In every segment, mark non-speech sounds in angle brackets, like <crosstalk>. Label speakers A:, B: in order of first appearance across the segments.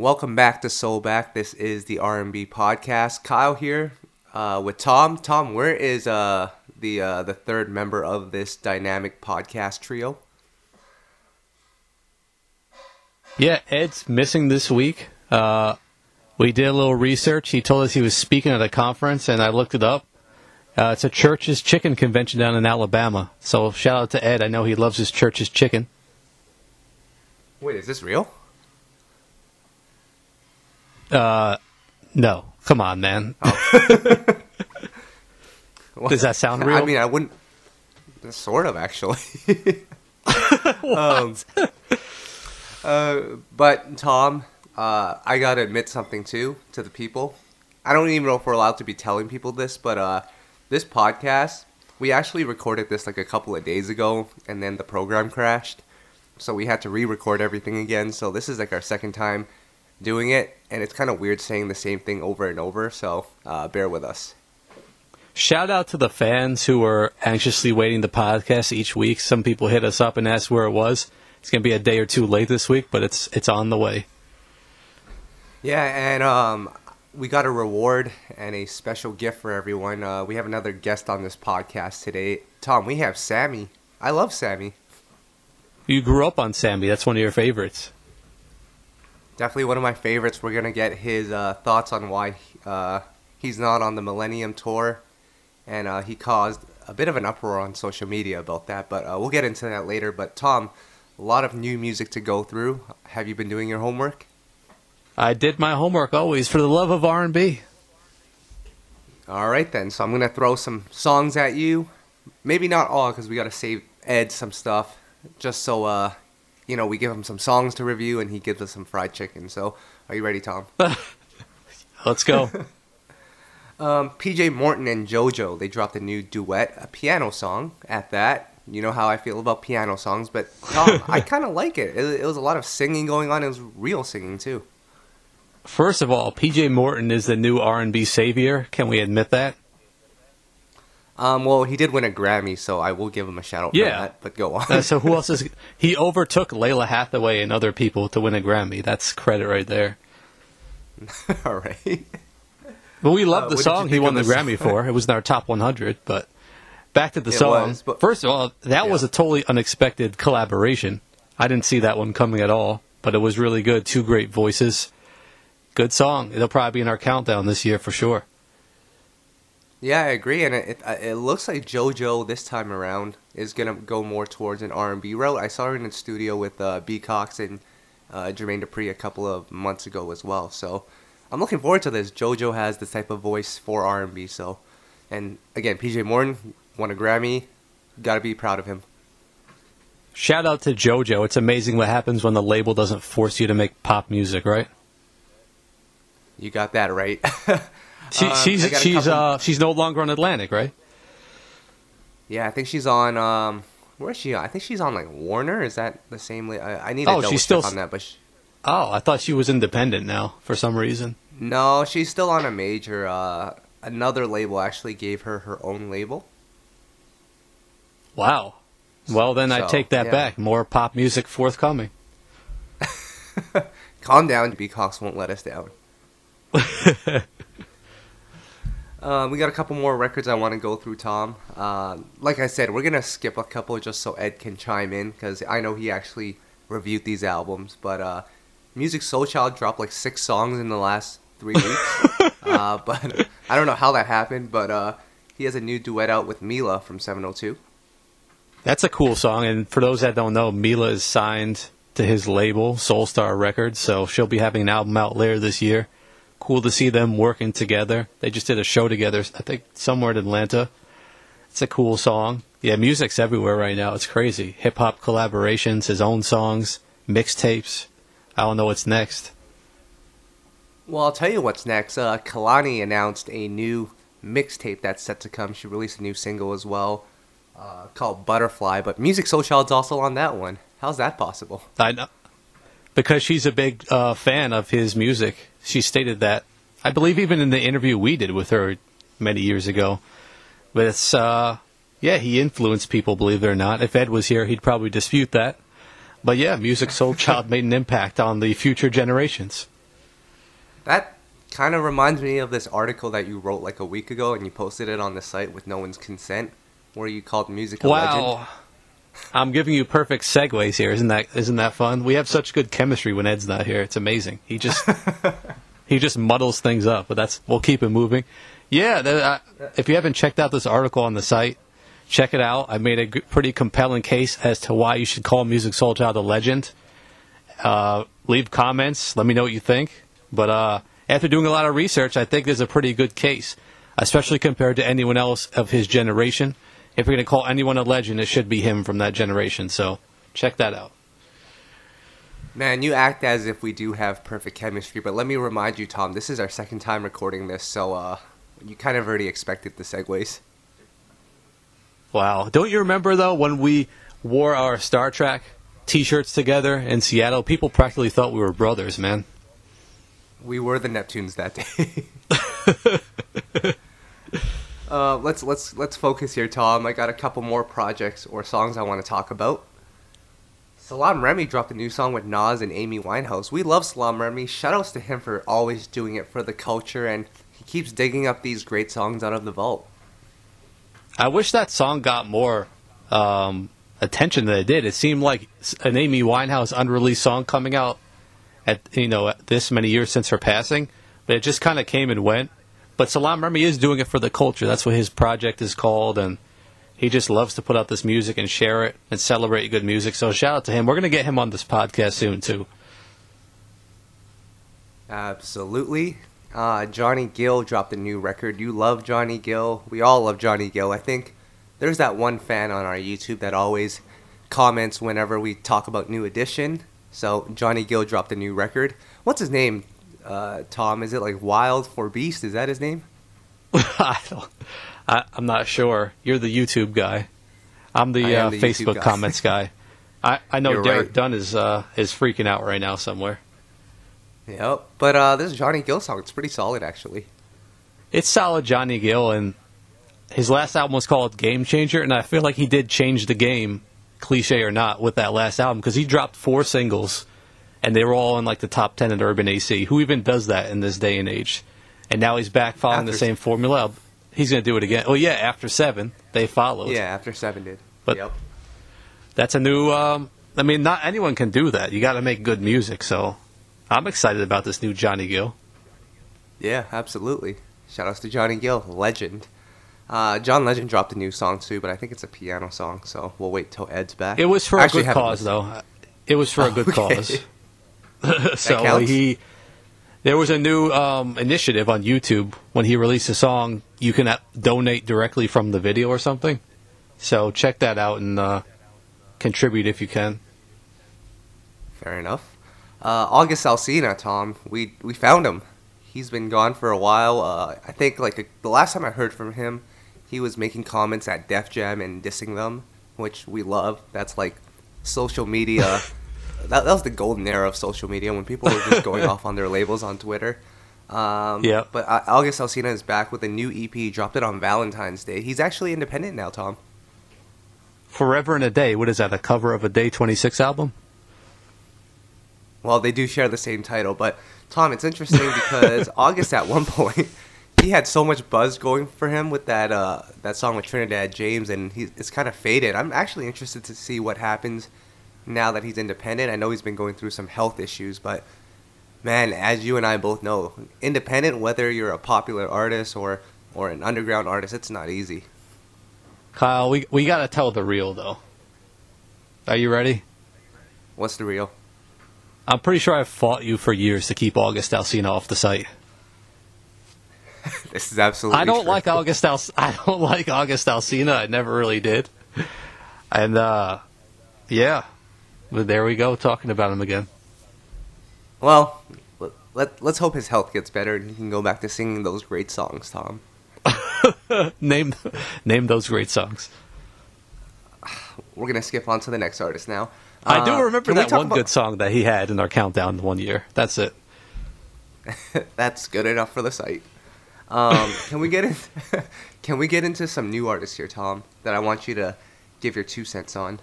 A: Welcome back to Soulback. This is the R&B podcast. Kyle here uh, with Tom. Tom, where is uh, the uh, the third member of this dynamic podcast trio?
B: Yeah, Ed's missing this week. Uh, we did a little research. He told us he was speaking at a conference, and I looked it up. Uh, it's a Church's Chicken convention down in Alabama. So shout out to Ed. I know he loves his Church's Chicken.
A: Wait, is this real?
B: Uh, no. Come on, man. <laughs> Does that sound real?
A: I mean, I wouldn't. Sort of, actually. <laughs> <laughs> um, uh, but Tom, uh, I gotta admit something too to the people. I don't even know if we're allowed to be telling people this, but uh, this podcast, we actually recorded this like a couple of days ago, and then the program crashed, so we had to re-record everything again. So this is like our second time doing it, and it's kind of weird saying the same thing over and over. So uh, bear with us.
B: Shout out to the fans who were anxiously waiting the podcast each week. Some people hit us up and asked where it was. It's gonna be a day or two late this week, but it's it's on the way.
A: Yeah, and um, we got a reward and a special gift for everyone. Uh, we have another guest on this podcast today. Tom, we have Sammie. I love Sammie.
B: You grew up on Sammie. That's one of your favorites.
A: Definitely one of my favorites. We're going to get his uh, thoughts on why uh, he's not on the Millennium Tour. And uh, he caused a bit of an uproar on social media about that. But uh, we'll get into that later. But Tom, a lot of new music to go through. Have you been doing your homework?
B: I did my homework always for the love of R&B.
A: All right then. So I'm gonna throw some songs at you. Maybe not all, because we gotta save Ed some stuff, just so uh, you know, we give him some songs to review, and he gives us some fried chicken. So, are you ready, Tom? <laughs>
B: Let's go. <laughs>
A: um, PJ Morton and JoJo they dropped a new duet, a piano song. At that, you know how I feel about piano songs, but Tom, <laughs> I kind of like it. it. It was a lot of singing going on. It was real singing too.
B: First of all, PJ Morton is the new R&B savior. Can we admit that?
A: Um, well, he did win a Grammy, so I will give him a shout out
B: Yeah.
A: for that. But go on.
B: Uh, so who else is? <laughs> He overtook Lalah Hathaway and other people to win a Grammy. That's credit right there. <laughs>
A: All right.
B: But we love
A: Uh,
B: the
A: what did you
B: song he won the
A: of the
B: Grammy for. It was in our top 100. But back to the
A: It
B: song.
A: was, but-
B: First of all, that was a totally unexpected collaboration. I didn't see that one coming at all, but it was really good. Two great voices. Good song. It'll probably be in our countdown this year for sure.
A: Yeah, I agree, and it, it it looks like JoJo this time around is gonna go more towards an R and B route. I saw her in the studio with uh, B Cox and uh, Jermaine Dupri a couple of months ago as well. So I'm looking forward to this. JoJo has this type of voice for R and B. So, and again, PJ Morton won a Grammy. Got to be proud of him.
B: Shout out to JoJo. It's amazing what happens when the label doesn't force you to make pop music, right?
A: You got that right. <laughs>
B: She,
A: Um,
B: she's she's
A: couple-
B: uh she's no longer on Atlantic, right?
A: yeah, I think she's on. Um, where is she? on? I think she's on like Warner. Is that the same? La- I, I need to
B: Oh,
A: double
B: she's still-
A: on that, but. She,
B: Oh, I thought she was independent now for some reason.
A: No, she's still on a major. Uh, another label actually gave her her own label.
B: Wow. Well, then I take that
A: yeah.
B: back. More pop music forthcoming. <laughs>
A: Calm down, B Cox won't let us down. <laughs> uh, we got a couple more records I want to go through, Tom. Uh, like I said, we're gonna skip a couple just so Ed can chime in because I know he actually reviewed these albums. But uh, Musiq Soulchild dropped like six songs in the last three weeks. <laughs> uh, but I don't know how that happened. But uh, he has a new duet out with Meelah from 702.
B: That's a cool song. And for those that don't know, Meelah is signed to his label, Soulstar Records, so she'll be having an album out later this year. Cool to see them working together. They just did a show together, I think, somewhere in Atlanta. It's a cool song. Yeah, Musiq's everywhere right now. It's crazy. Hip hop collaborations, his own songs, mixtapes. I don't know what's next.
A: Well, I'll tell you what's next. Uh, Kalani announced a new mixtape that's set to come. She released a new single as well uh, called Butterfly, but Musiq Soulchild's also on that one. How's that possible?
B: I know because she's a big uh, fan of his music. She stated that. I believe even in the interview we did with her many years ago. But it's uh, yeah, he influenced people. Believe it or not, if Ed was here, he'd probably dispute that. But yeah, Musiq Soulchild made an impact on the future generations.
A: That kind of reminds me of this article that you wrote like a week ago and you posted it on the site with no one's consent, where you called Musiq a legend.
B: I'm giving you perfect segues here. Isn't that isn't that fun? We have such good chemistry when Ed's not here. It's amazing. He just <laughs> he just muddles things up, but that's we'll keep it moving. Yeah, th- uh, if you haven't checked out this article on the site, check it out. I made a g- pretty compelling case as to why you should call Musiq Soulchild a legend. Uh, leave comments. Let me know what you think. But uh, after doing a lot of research, I think there's a pretty good case, especially compared to anyone else of his generation. If you're going to call anyone a legend, it should be him from that generation. So check that out.
A: Man, you act as if we do have perfect chemistry, but let me remind you, Tom, this is our second time recording this, so uh, you kind of already expected the segues.
B: Wow. Don't you remember, though, when we wore our Star Trek t shirts together in Seattle? People practically thought we were brothers, man.
A: We were the Neptunes that day. <laughs> <laughs> uh, let's let's let's focus here, Tom. I got a couple more projects or songs I want to talk about. Salaam Remi dropped a new song with Nas and Amy Winehouse. We love Salaam Remi. Shoutouts to him for always doing it for the culture, and he keeps digging up these great songs out of the vault.
B: I wish that song got more um, attention than it did. It seemed like an Amy Winehouse unreleased song coming out at you know this many years since her passing, but it just kind of came and went. But Salaam Remi is doing it for the culture. That's what his project is called, and he just loves to put out this music and share it and celebrate good music. So shout out to him. We're gonna get him on this podcast soon too.
A: Absolutely. Uh, Johnny Gill dropped a new record. You love Johnny Gill. We all love Johnny Gill. I think there's that one fan on our YouTube that always comments whenever we talk about New Edition. So Johnny Gill dropped a new record. What's his name? Uh, Tom, is it like Wild for Beast? Is that his name? <laughs>
B: I don't. I, I'm not sure. You're the YouTube guy. I'm the, uh,
A: the
B: Facebook
A: guy.
B: comments guy. <laughs> I, I know
A: You're
B: Derek
A: right.
B: Dunn is uh, is freaking out right now somewhere.
A: Yep. But uh, this Johnny Gill song, it's pretty solid actually.
B: It's solid, Johnny Gill, and his last album was called Game Changer, and I feel like he did change the game, cliche or not, with that last album because he dropped four singles, and they were all in like the top ten at Urban AC. Who even does that in this day and age? And now he's back following the same formula. He's going to do it again. Oh yeah, after seven, they followed.
A: Yeah, after seven did.
B: But-
A: yep.
B: that's a new. Um, I mean, not anyone can do that. You got to make good music. So I'm excited about this new Johnny Gill.
A: Yeah, absolutely. Shout outs to Johnny Gill, legend. Uh, John Legend dropped a new song too, but I think it's a piano song, so we'll wait till Ed's back.
B: It was for
A: I
B: a good cause,
A: listened.
B: though. It was for a good <laughs>
A: Okay.
B: cause. <laughs> so he, there was a new um, initiative on YouTube when he released a song. You can donate directly from the video or something. So check that out and uh, contribute if you can.
A: Fair enough. Uh, August Alsina, Tom, we we found him. He's been gone for a while. Uh, I think like the last time I heard from him, he was making comments at Def Jam and dissing them, which we love. That's like social media. <laughs> that, that was the golden era of social media when people were just going <laughs> off on their labels on Twitter. Um,
B: Yeah.
A: But uh, August Alsina is back with a new EP. He dropped it on Valentine's Day. He's actually independent now, Tom.
B: Forever in a Day. What is that? A cover of a Day 26 album?
A: Well, they do share the same title, but Tom, it's interesting <laughs> because August at one point he had so much buzz going for him with that uh, that song with Trinidad James, and he, it's kind of faded. I'm actually interested to see what happens now that he's independent. I know he's been going through some health issues, but man, as you and I both know, independent, whether you're a popular artist or or an underground artist, it's not easy.
B: Kyle, we we got to tell the real though. Are you ready?
A: What's the real?
B: I'm pretty sure I've fought you for years to keep August Alsina off the site. <laughs>
A: This is absolutely.
B: I don't
A: true.
B: like August Al- <laughs> I don't like August Alsina. I never really did. And uh yeah. But there we go, talking about him again.
A: Well, let, let let's hope his health gets better and he can go back to singing those great songs, Tom. <laughs>
B: Name name those great songs.
A: We're gonna skip on to the next artist now.
B: I do
A: Uh,
B: remember that one
A: about-
B: good song that he had in our countdown one year. That's it. <laughs>
A: That's good enough for the site. Um, <laughs> can we get in? can we get into some new artists here, Tom? That I want you to give your two cents on.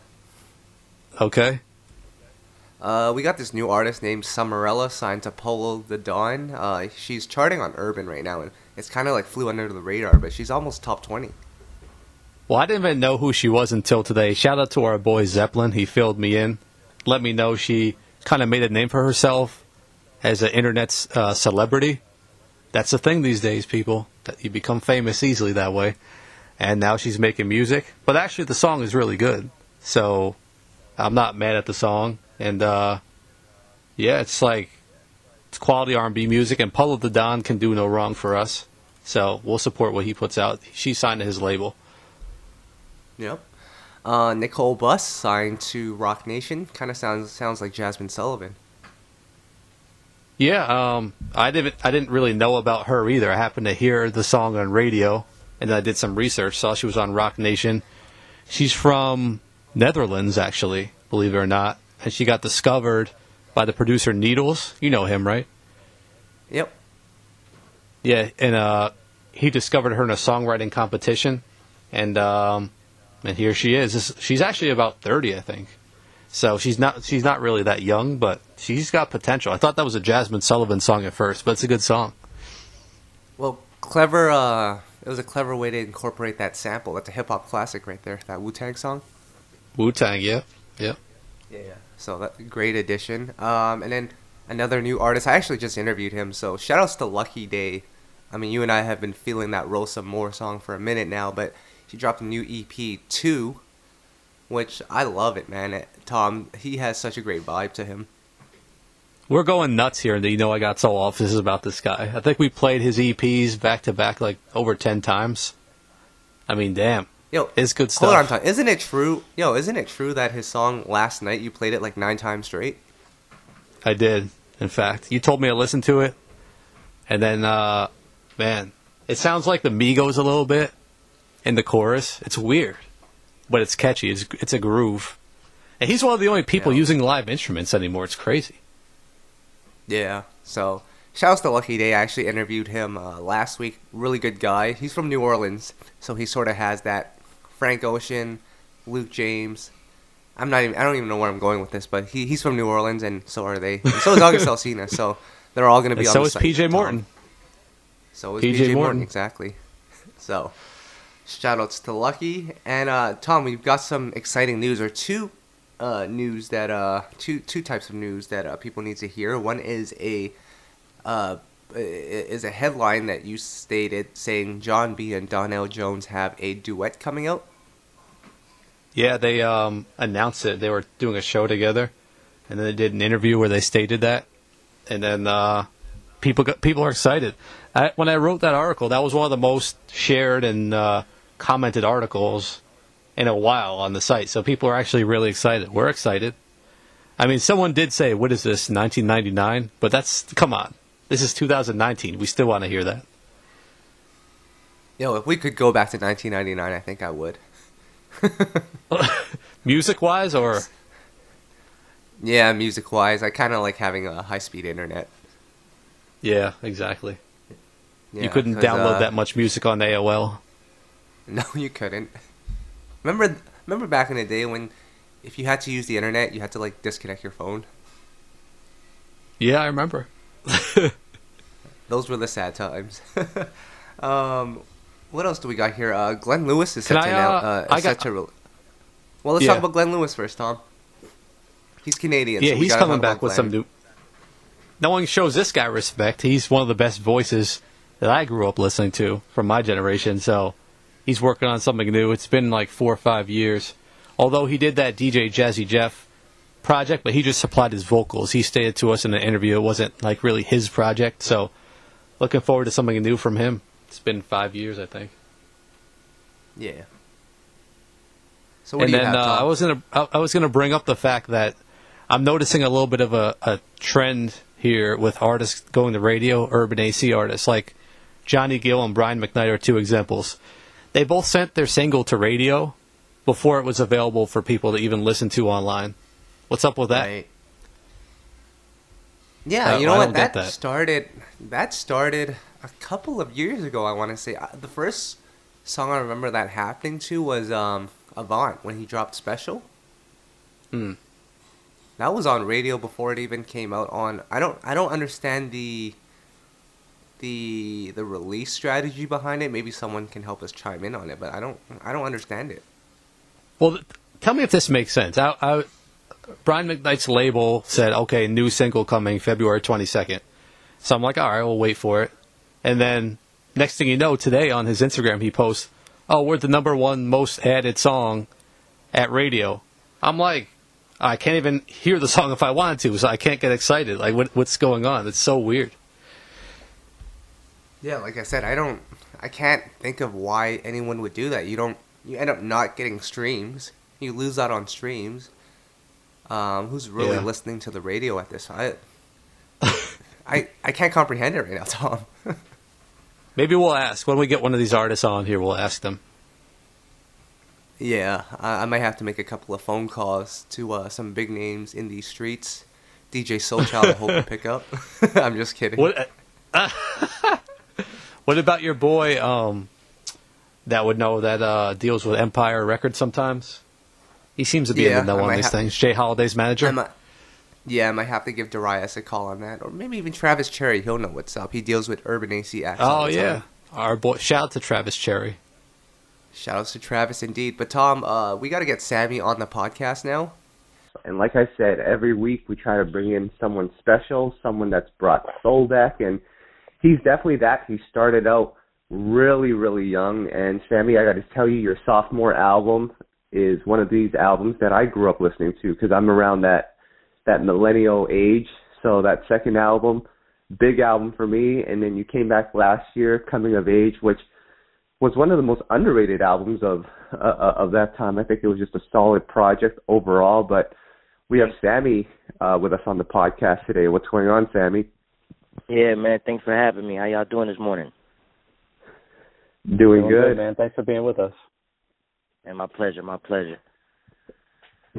B: Okay.
A: Uh, we got this new artist named Summerella signed to Polow da Don. Uh, she's charting on Urban right now, and it's kind of like flew under the radar, but she's almost top 20.
B: Well, I didn't even know who she was until today. Shout out to our boy Zeppelin. He filled me in, let me know she kind of made a name for herself as an internet uh, celebrity. That's the thing these days, people. That you become famous easily that way. And now she's making music. But actually, the song is really good. So I'm not mad at the song. And uh, yeah, it's like it's quality R&B music, and Polow da Don can do no wrong for us. So we'll support what he puts out. She signed to his label.
A: Yep. Uh, Nicole Bus signed to Roc Nation. Kind of sounds sounds like Jazmine Sullivan.
B: Yeah, um, I didn't I didn't really know about her either. I happened to hear the song on radio, and then I did some research. Saw she was on Roc Nation. She's from Netherlands, actually, believe it or not, and she got discovered by the producer Needlz. You know him, right?
A: Yep.
B: Yeah, and uh, he discovered her in a songwriting competition, and um, and here she is. This, she's actually about thirty, I think. So she's not she's not really that young, but she's got potential. I thought that was a Jazmine Sullivan song at first, but it's a good song.
A: Well, clever. Uh, it was a clever way to incorporate that sample. That's a hip hop classic right there. That Wu Tang song.
B: Wu Tang, yeah, yeah.
A: Yeah, yeah. So that great addition. Um, and then another new artist. I actually just interviewed him. So shout outs to Lucky Daye. I mean, you and I have been feeling that Roll Some Mo song for a minute now, but she dropped a new EP two, which I love it, man. It, Tom, he has such a great vibe to him.
B: We're going nuts here, and you know I got so off. This is about this guy. I think we played his EPs back to back like over ten times. I mean, damn.
A: Yo,
B: it's good stuff.
A: Hold on, Tom. Isn't it true? Yo, isn't it true that his song last night you played it like nine times straight?
B: I did. In fact, you told me to listen to it, and then, uh, man, it sounds like the Migos a little bit in the chorus. It's weird, but it's catchy. It's it's a groove, and he's one of the only people
A: Yeah.
B: using live instruments anymore. It's crazy.
A: Yeah. So, shouts to Lucky Daye. I actually interviewed him uh, last week. Really good guy. He's from New Orleans, so he sort of has that Frank Ocean, Luke James. I'm not even. I don't even know where I'm going with this, but he, he's from New Orleans, and so are they. And so is August <laughs> Alsina. So they're all going to be
B: And
A: on
B: so
A: the
B: is
A: site,
B: PJ. Morton.
A: So is
B: PJ
A: Morton.
B: Morton.
A: exactly. So, shout outs to Lucky and uh, Tom. We've got some exciting news, or two uh, news that uh, two two types of news that uh, people need to hear. One is a uh, is a headline that you stated saying Jon B and Donell Jones have a duet coming out.
B: Yeah, they um, announced it. They were doing a show together, and then they did an interview where they stated that, and then uh, people got, people are excited. I, when I wrote that article, that was one of the most shared and uh, commented articles in a while on the site. So people are actually really excited. We're excited. I mean, someone did say, "What is this, 1999?" But that's come on. This is 2019. We still want to hear that.
A: Yo, if we could go back to 1999, I think I would. <laughs> <laughs>
B: Music wise, or
A: Yeah, music wise, I kind of like having a high speed internet.
B: yeah, exactly.
A: Yeah,
B: you couldn't download
A: uh,
B: that much music on AOL.
A: No, <laughs> you couldn't. Remember, remember back in the day when, if you had to use the internet, you had to like disconnect your phone.
B: Yeah, I remember. <laughs>
A: Those were the sad times. <laughs> um, what else do we got here? Uh, Glenn Lewis is set
B: I,
A: to now.
B: uh,
A: Uh,
B: I got-
A: to re- well, let's
B: Yeah.
A: talk about Glenn Lewis first, Tom. He's Canadian.
B: yeah,
A: so we
B: coming back with some new. No one shows this guy respect. He's one of the best voices that I grew up listening to from my generation. So he's working on something new. It's been like four or five years. Although he did that DJ Jazzy Jeff project, but he just supplied his vocals. He stated to us in an interview it wasn't like really his project. So looking forward to something new from him. It's been five years, I think.
A: Yeah. So what
B: and
A: do you
B: then
A: have,
B: uh, I was gonna I, I was gonna bring up the fact that I'm noticing a little bit of a, a trend here with artists going to radio, urban AC artists like Johnny Gill and Brian McKnight are two examples. They both sent their single to radio before it was available for people to even listen to online. What's up with that?
A: Right. Yeah,
B: Uh,
A: you know
B: I
A: what? That,
B: that.
A: started. That started a couple of years ago. I want to say Uh, the first song I remember that happening to was um, Avant when he dropped Special.
B: Hmm.
A: that was on radio before it even came out on. I don't I don't understand the the the release strategy behind it. Maybe someone can help us chime in on it, but I don't I don't understand it.
B: Well, tell me if this makes sense. I, I, Brian McKnight's label said, "Okay, new single coming February 22nd." So I'm like, "All right, we'll wait for it." And then next thing you know, today on his Instagram, he posts, "Oh, we're the number one most added song at radio." I'm like, I can't even hear the song if I wanted to, so I can't get excited. Like, what, what's going on? It's so weird.
A: Yeah, like I said, I don't, I can't think of why anyone would do that. You don't, you end up not getting streams. You lose out on streams. Um, who's really yeah. listening to the radio at this? I, <laughs> I, I can't comprehend it right now, Tom. <laughs>
B: Maybe we'll ask when we get one of these artists on here. We'll ask them.
A: Yeah, I, I might have to make a couple of phone calls to uh, some big names in these streets. DJ Soulchild, I hope you pick up. <laughs> I'm just kidding.
B: What, uh, what about your boy um, that would know that uh, deals with Empire Records sometimes? He seems to be yeah, in the know on these ha- things. J. Holiday's manager.
A: I yeah, I might have to give Darius a call on that, or maybe even Travis Cherry. He'll know what's up. He deals with Urban AC acts.
B: Oh yeah, our boy. Shout out to Travis Cherry.
A: Shout Shoutouts to Travis indeed. But Tom, uh, we got to get Sammie on the podcast now.
C: And like I said, every week we try to bring in someone special, someone that's brought soul back, and he's definitely that. He started out really, really young. And Sammie, I got to tell you, your sophomore album is one of these albums that I grew up listening to because I'm around that that millennial age. So that second album, big album for me. And then you came back last year, Coming of Age, which was one of the most underrated albums of uh, uh, of that time. I think it was just a solid project overall. But we have Sammie uh, with us on the podcast today. What's going on, Sammie?
D: Yeah, man. Thanks for having me. How y'all doing this morning?
C: Doing, doing good. good,
B: man. Thanks for being with us.
D: And my pleasure. My pleasure.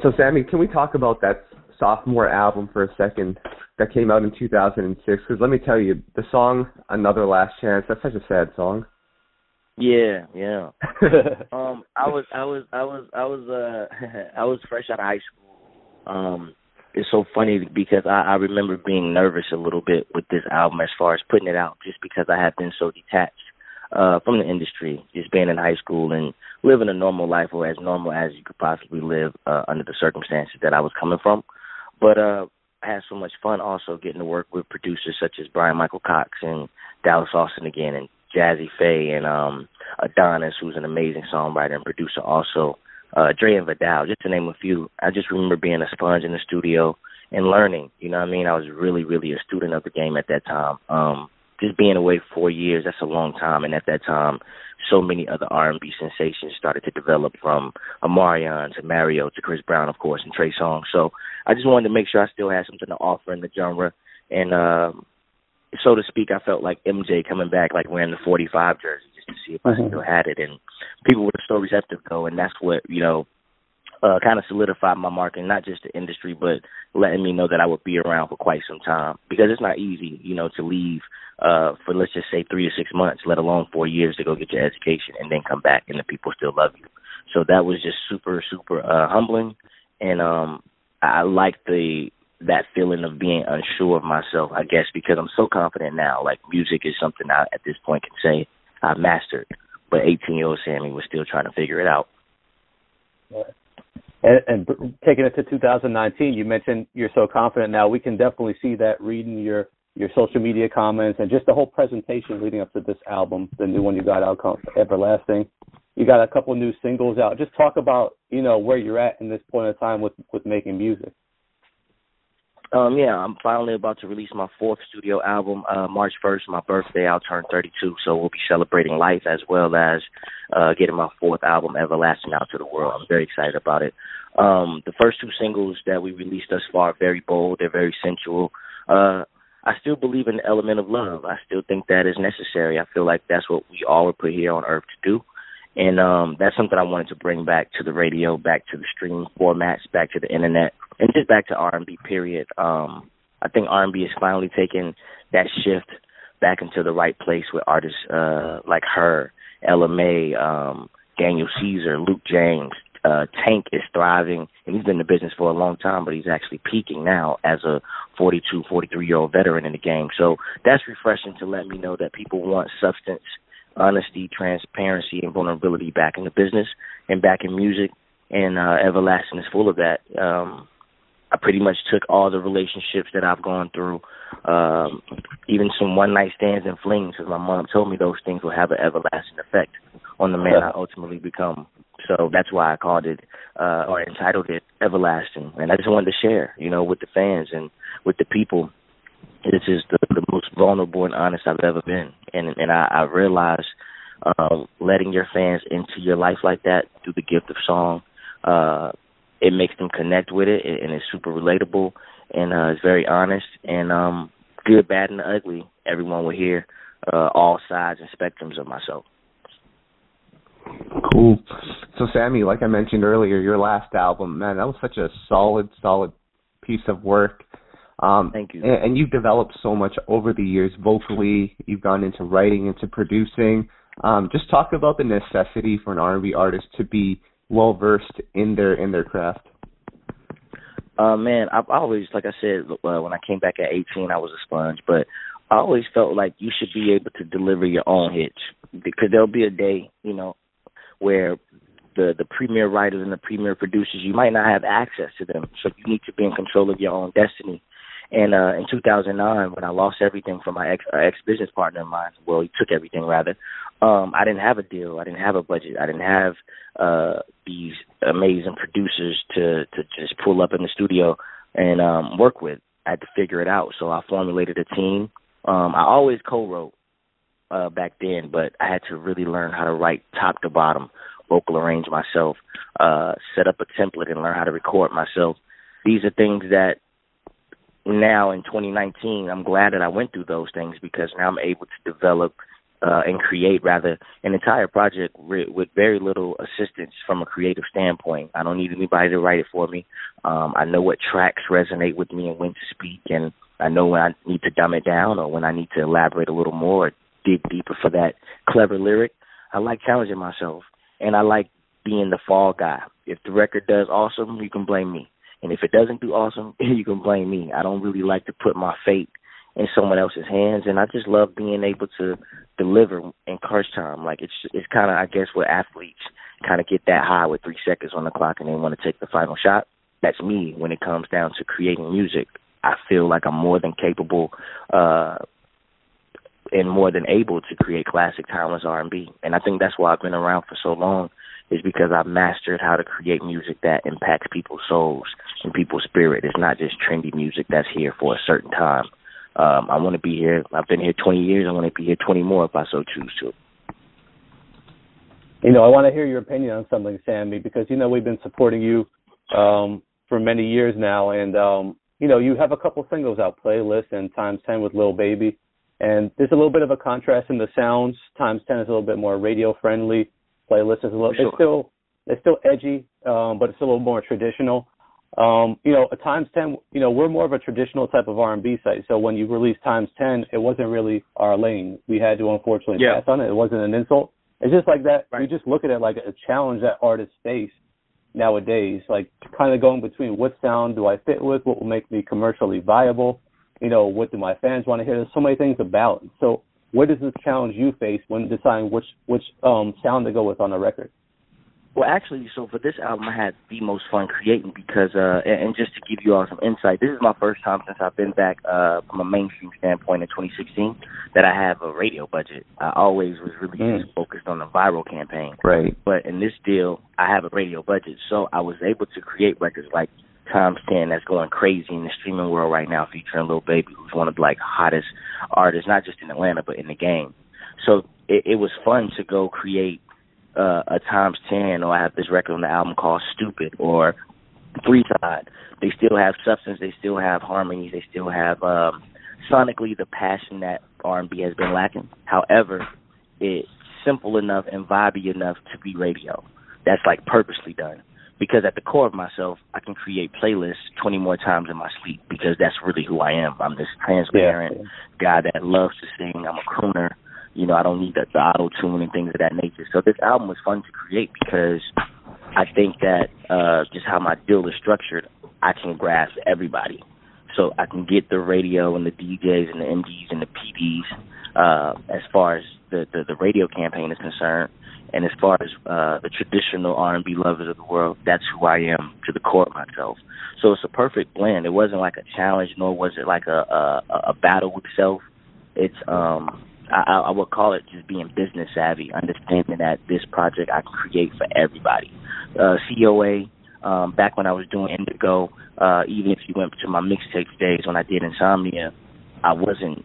C: So, Sammie, can we talk about that sophomore album for a second that came out in 2006? Because let me tell you, the song "Another Last Chance" that's such a sad song.
D: Yeah, yeah. <laughs> um, I was, I was, I was, I was, uh, <laughs> I was fresh out of high school. Um, it's so funny because I, I remember being nervous a little bit with this album as far as putting it out, just because I had been so detached uh from the industry, just being in high school and living a normal life or as normal as you could possibly live uh, under the circumstances that I was coming from. But uh I had so much fun also getting to work with producers such as Bryan-Michael Cox and Dallas Austin again and Jazze Pha and um Adonis, who's an amazing songwriter and producer also, uh Dre and Vidal, just to name a few. I just remember being a sponge in the studio and learning. You know what I mean? I was really, really a student of the game at that time. Um just being away four years, that's a long time and at that time so many other R and B sensations started to develop from Omarion to Mario to Chris Brown of course and Trey Songz. So I just wanted to make sure I still had something to offer in the genre and um so to speak, I felt like MJ coming back, like wearing the 45 jersey, just to see if mm-hmm. I still had it. And people were so receptive, though, and that's what you know, uh, kind of solidified my mark not just the industry, but letting me know that I would be around for quite some time because it's not easy, you know, to leave uh, for let's just say three to six months, let alone four years to go get your education and then come back and the people still love you. So that was just super, super uh, humbling, and um, I like the that feeling of being unsure of myself, I guess, because I'm so confident now. Like music is something I at this point can say I mastered. But 18 year old Sammie was still trying to figure it out.
B: And, and taking it to 2019, you mentioned you're so confident now. We can definitely see that reading your your social media comments and just the whole presentation leading up to this album, the new one you got out, called Everlasting. You got a couple new singles out. Just talk about you know where you're at in this point in time with with making music.
D: Um, yeah, I'm finally about to release my fourth studio album, uh, March 1st, my birthday. I'll turn 32, so we'll be celebrating life as well as uh, getting my fourth album, Everlasting, out to the world. I'm very excited about it. Um, the first two singles that we released thus far are very bold. They're very sensual. Uh, I still believe in the element of love. I still think that is necessary. I feel like that's what we all were put here on earth to do. And um, that's something I wanted to bring back to the radio, back to the stream formats, back to the internet and just back to R&B period. Um, I think R&B is finally taking that shift back into the right place with artists uh, like H.E.R., Ella Mai, um, Daniel Caesar, Luke James, uh, Tank is thriving, and he's been in the business for a long time, but he's actually peaking now as a 42, 43 year old veteran in the game. So that's refreshing to let me know that people want substance, honesty, transparency, and vulnerability back in the business and back in music. And uh, Everlasting is full of that. Um, I pretty much took all the relationships that I've gone through, um, even some one night stands and flings, because my mom told me those things will have an everlasting effect on the man I ultimately become. So that's why I called it uh, or entitled it Everlasting, and I just wanted to share, you know, with the fans and with the people. This is the, the most vulnerable and honest I've ever been, and and I, I realize uh, letting your fans into your life like that through the gift of song. Uh, it makes them connect with it, and it's super relatable, and uh, it's very honest, and um, good, bad, and ugly. Everyone will hear uh, all sides and spectrums of myself.
C: Cool. So, Sammie, like I mentioned earlier, your last album, man, that was such a solid, solid piece of work. Um,
D: Thank you.
C: And, and you've developed so much over the years vocally. You've gone into writing, into producing. Um, just talk about the necessity for an R&B artist to be well versed in their in their craft?
D: Uh, man, I've always, like I said, uh, when I came back at 18, I was a sponge, but I always felt like you should be able to deliver your own hits because there'll be a day, you know, where the the premier writers and the premier producers you might not have access to them, so you need to be in control of your own destiny. And uh in 2009, when I lost everything from my ex uh, ex business partner of mine, well, he took everything rather. Um, I didn't have a deal. I didn't have a budget. I didn't have uh these amazing producers to to just pull up in the studio and um work with. I had to figure it out. So I formulated a team. Um I always co-wrote uh back then, but I had to really learn how to write top to bottom, vocal arrange myself, uh set up a template and learn how to record myself. These are things that now in 2019, I'm glad that I went through those things because now I'm able to develop uh, and create rather an entire project with, with very little assistance from a creative standpoint. I don't need anybody to write it for me. Um, I know what tracks resonate with me and when to speak, and I know when I need to dumb it down or when I need to elaborate a little more, or dig deeper for that clever lyric. I like challenging myself, and I like being the fall guy. If the record does awesome, you can blame me. And if it doesn't do awesome, <laughs> you can blame me. I don't really like to put my fate in someone else's hands, and I just love being able to deliver in crunch time. Like it's it's kind of I guess what athletes kind of get that high with three seconds on the clock and they want to take the final shot. That's me when it comes down to creating music. I feel like I'm more than capable uh and more than able to create classic timeless R&B. And I think that's why I've been around for so long is because I've mastered how to create music that impacts people's souls and people's spirit. It's not just trendy music that's here for a certain time. Um, I want to be here. I've been here 20 years. I want to be here 20 more if I so choose to.
B: You know, I want to hear your opinion on something, Sammie, because you know we've been supporting you um, for many years now, and um, you know you have a couple singles out, "Playlist" and "Times 10" with Lil Baby, and there's a little bit of a contrast in the sounds. "Times 10" is a little bit more radio friendly playlist is a little.
D: Sure.
B: It's still it's still edgy, um, but it's a little more traditional. Um, you know, at times ten, you know, we're more of a traditional type of R and B site. So when you release times ten, it wasn't really our lane. We had to unfortunately
D: Yeah.
B: pass on it. It wasn't an insult. It's just like that. We just look at it like a challenge that artists face nowadays. Like kind of going between what sound do I fit with, what will make me commercially viable. You know, what do my fans want to hear? There's so many things to balance. So what is this challenge you face when deciding which which um sound to go with on a record?
D: Well, actually, so for this album, I had the most fun creating because, uh, and, and just to give you all some insight, this is my first time since I've been back uh, from a mainstream standpoint in 2016 that I have a radio budget. I always was really
B: Mm.
D: just focused on the viral campaign.
C: Right.
D: But in this deal, I have a radio budget, so I was able to create records like Times 10 that's going crazy in the streaming world right now, featuring Lil Baby, who's one of the like hottest artists, not just in Atlanta but in the game. So it, it was fun to go create uh, a Times 10, or I have this record on the album called Stupid, or Three Side. They still have substance, they still have harmonies, they still have um, sonically the passion that R&B has been lacking. However, it's simple enough and vibey enough to be radio. That's like purposely done. Because at the core of myself, I can create playlists 20 more times in my sleep because that's really who I am. I'm this transparent guy that loves to sing. I'm a crooner. You know, I don't need the, the auto tune and things of that nature. So this album was fun to create because I think that uh, just how my deal is structured, I can grasp everybody. So I can get the radio and the DJs and the MDs and the PDs uh, as far as the, the the radio campaign is concerned, and as far as uh, the traditional R&B lovers of the world, that's who I am to the core of myself. So it's a perfect blend. It wasn't like a challenge, nor was it like a a, a battle with self. It's um I, I would call it just being business savvy, understanding that this project I create for everybody. Uh, COA, um, back when I was doing Indigo, uh, even if you went to my mixtape days when I did Insomnia, I wasn't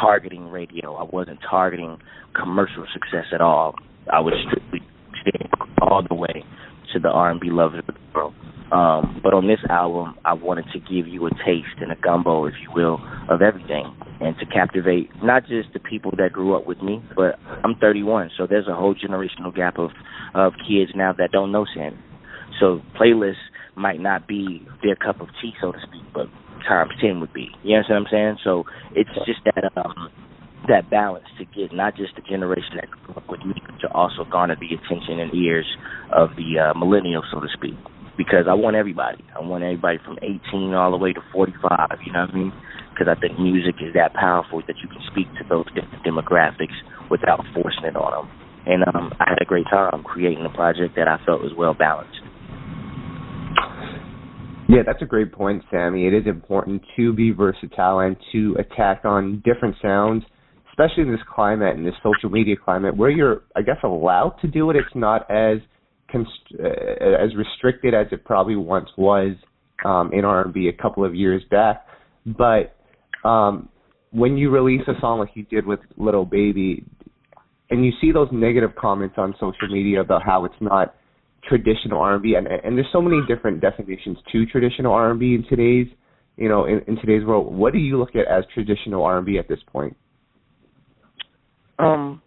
D: targeting radio. I wasn't targeting commercial success at all. I was strictly all the way to the R&B lovers of the world. Um, but on this album, I wanted to give you a taste and a gumbo, if you will, of everything, and to captivate not just the people that grew up with me, but I'm 31, so there's a whole generational gap of of kids now that don't know Sammie. So playlists might not be their cup of tea, so to speak, but times ten would be. You understand what I'm saying? So it's just that um that balance to get not just the generation that grew up with me, but to also garner the attention and ears of the uh, millennials, so to speak. Because I want everybody. I want everybody from 18 all the way to 45. You know what I mean? Because I think music is that powerful that you can speak to those different demographics without forcing it on them. And um, I had a great time creating a project that I felt was well balanced.
C: Yeah, that's a great point, Sammie. It is important to be versatile and to attack on different sounds, especially in this climate, in this social media climate, where you're, I guess, allowed to do it. It's not as const- uh, as restricted as it probably once was um, in R&B a couple of years back. But um, when you release a song like you did with Little Baby, and you see those negative comments on social media about how it's not traditional R&B, and and there's so many different definitions to traditional R&B in today's you know in, in today's world. What do you look at as traditional R&B at this point?
D: Um,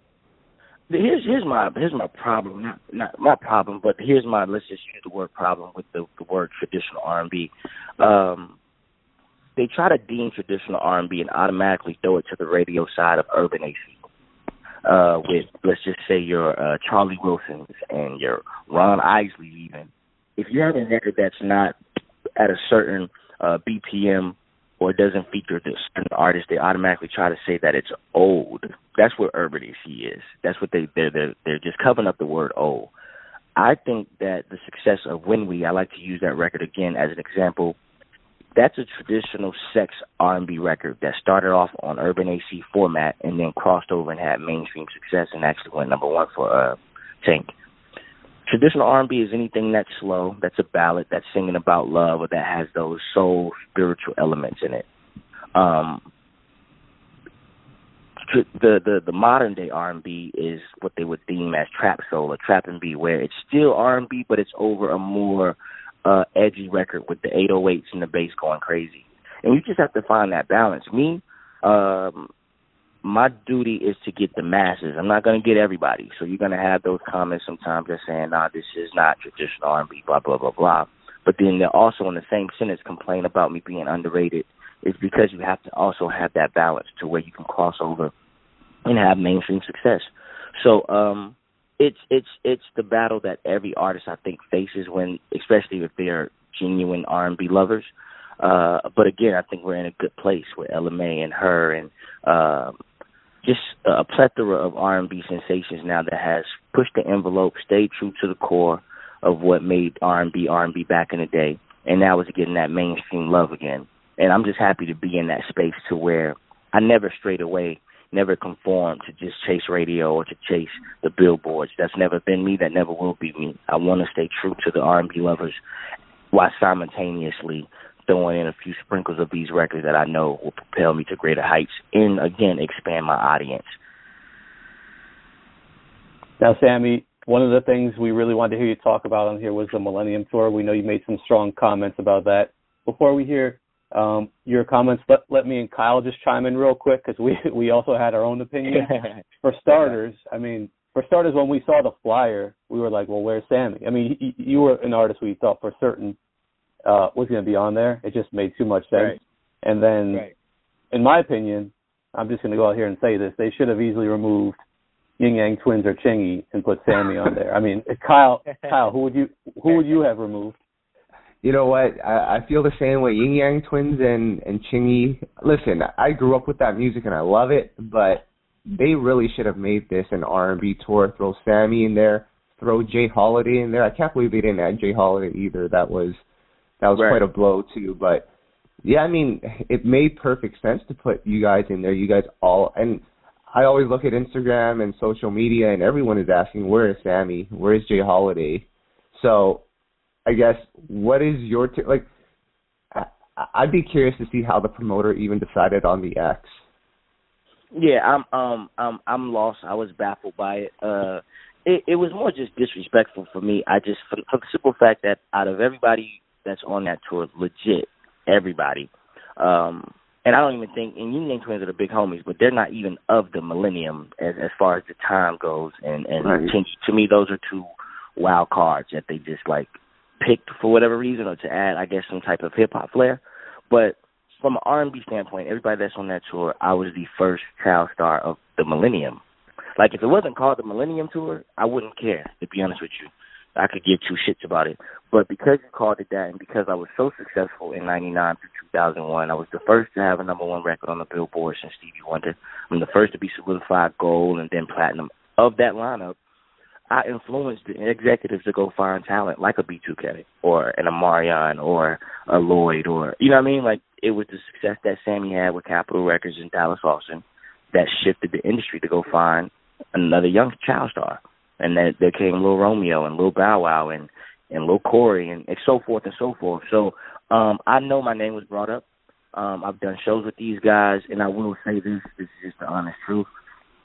D: here's here's my here's my problem. Not not my problem, but here's my let's just use the word problem with the, the word traditional R&B. Um, they try to deem traditional R&B and automatically throw it to the radio side of urban AC uh, with let's just say your uh, Charlie Wilsons and your Ron Isley even, if you have a record that's not at a certain uh, BPM or doesn't feature this certain artist, they automatically try to say that it's old. That's what urban AC is. That's what they they're they're, they're just covering up the word old. I think that the success of When We, I like to use that record again as an example that's a traditional sex R&B record that started off on Urban AC format and then crossed over and had mainstream success and actually went number one for uh, Tank. Traditional R&B is anything that's slow, that's a ballad, that's singing about love, or that has those soul spiritual elements in it. Um, the the the modern day R and B is what they would deem as trap soul or trap and B, where it's still R and B, but it's over a more uh, edgy record with the 808s and the bass going crazy. And you just have to find that balance. Me, um, my duty is to get the masses. I'm not going to get everybody. So you're going to have those comments sometimes that saying, "Nah, this is not traditional R&B," blah blah blah blah. But then they're also in the same sentence complain about me being underrated. It's because you have to also have that balance to where you can cross over and have mainstream success. So um it's it's it's the battle that every artist I think faces when, especially if they're genuine R and B lovers. Uh, but again, I think we're in a good place with Ella Mai and H.E.R. and uh, just a plethora of R and B sensations now that has pushed the envelope, stayed true to the core of what made R&B R&B back in the day, and now is getting that mainstream love again. And I'm just happy to be in that space to where I never strayed away never conform to just chase radio or to chase the billboards. That's never been me. That never will be me. I want to stay true to the R&B lovers while simultaneously throwing in a few sprinkles of these records that I know will propel me to greater heights and again expand my audience.
B: Now, Sammie, one of the things we really wanted to hear you talk about on here was the Millennium Tour. We know you made some strong comments about that. Before we hear um, your comments. Let let me and Kyle just chime in real quick because we <laughs> we also had our own opinion. <laughs> for starters, I mean, for starters, when we saw the flyer, we were like, "Well, where's Sammie?" I mean, you, you were an artist we thought for certain uh, was going to be on there. It just made too much sense.
D: Right.
B: And then,
D: right.
B: in my opinion, I'm just going to go out here and say this: they should have easily removed Ying Yang Twins or Chingy and put Sammie on there. I mean, <laughs> Kyle, Kyle, who would you who would you have removed?
C: You know what? I, I feel the same way. Ying Yang Twins and and Chingy. Listen, I grew up with that music and I love it, but they really should have made this an R&B tour. Throw Sammie in there, throw J. Holiday in there. I can't believe they didn't add J. Holiday either. That was that was right. quite a blow too. But yeah, I mean, it made perfect sense to put you guys in there. You guys all and I always look at Instagram and social media, and everyone is asking, "Where is Sammie? Where is J. Holiday?" So, I guess what is your t- like? I, I'd be curious to see how the promoter even decided on the X.
D: Yeah, I'm um I'm I'm lost. I was baffled by it. Uh it, it was more just disrespectful for me. I just for, for the simple fact that out of everybody that's on that tour, legit everybody. Um and I don't even think and Yang Twins are the big homies, but they're not even of the millennium as as far as the time goes. And and right. to, to me, those are two wild cards that they just like picked for whatever reason, or to add, I guess, some type of hip hop flair. But from an R&B standpoint, everybody that's on that tour, I was the first child star of the Millennium. Like if it wasn't called the Millennium Tour, I wouldn't care. To be honest with you, I could give two shits about it. But because you called it that, and because I was so successful in '99 to 2001, I was the first to have a number one record on the Billboard since Stevie Wonder. I'm the first to be solidified gold and then platinum of that lineup. I influenced the executives to go find talent like a B2K or an Omarion or a Lloyd or you know what I mean? Like it was the success that Sammie had with Capitol Records and Dallas Austin that shifted the industry to go find another young child star. And then there came Lil Romeo and Lil Bow Wow and and Lil Corey and, and so forth and so forth. So um I know my name was brought up. Um I've done shows with these guys and I will say this, this is just the honest truth.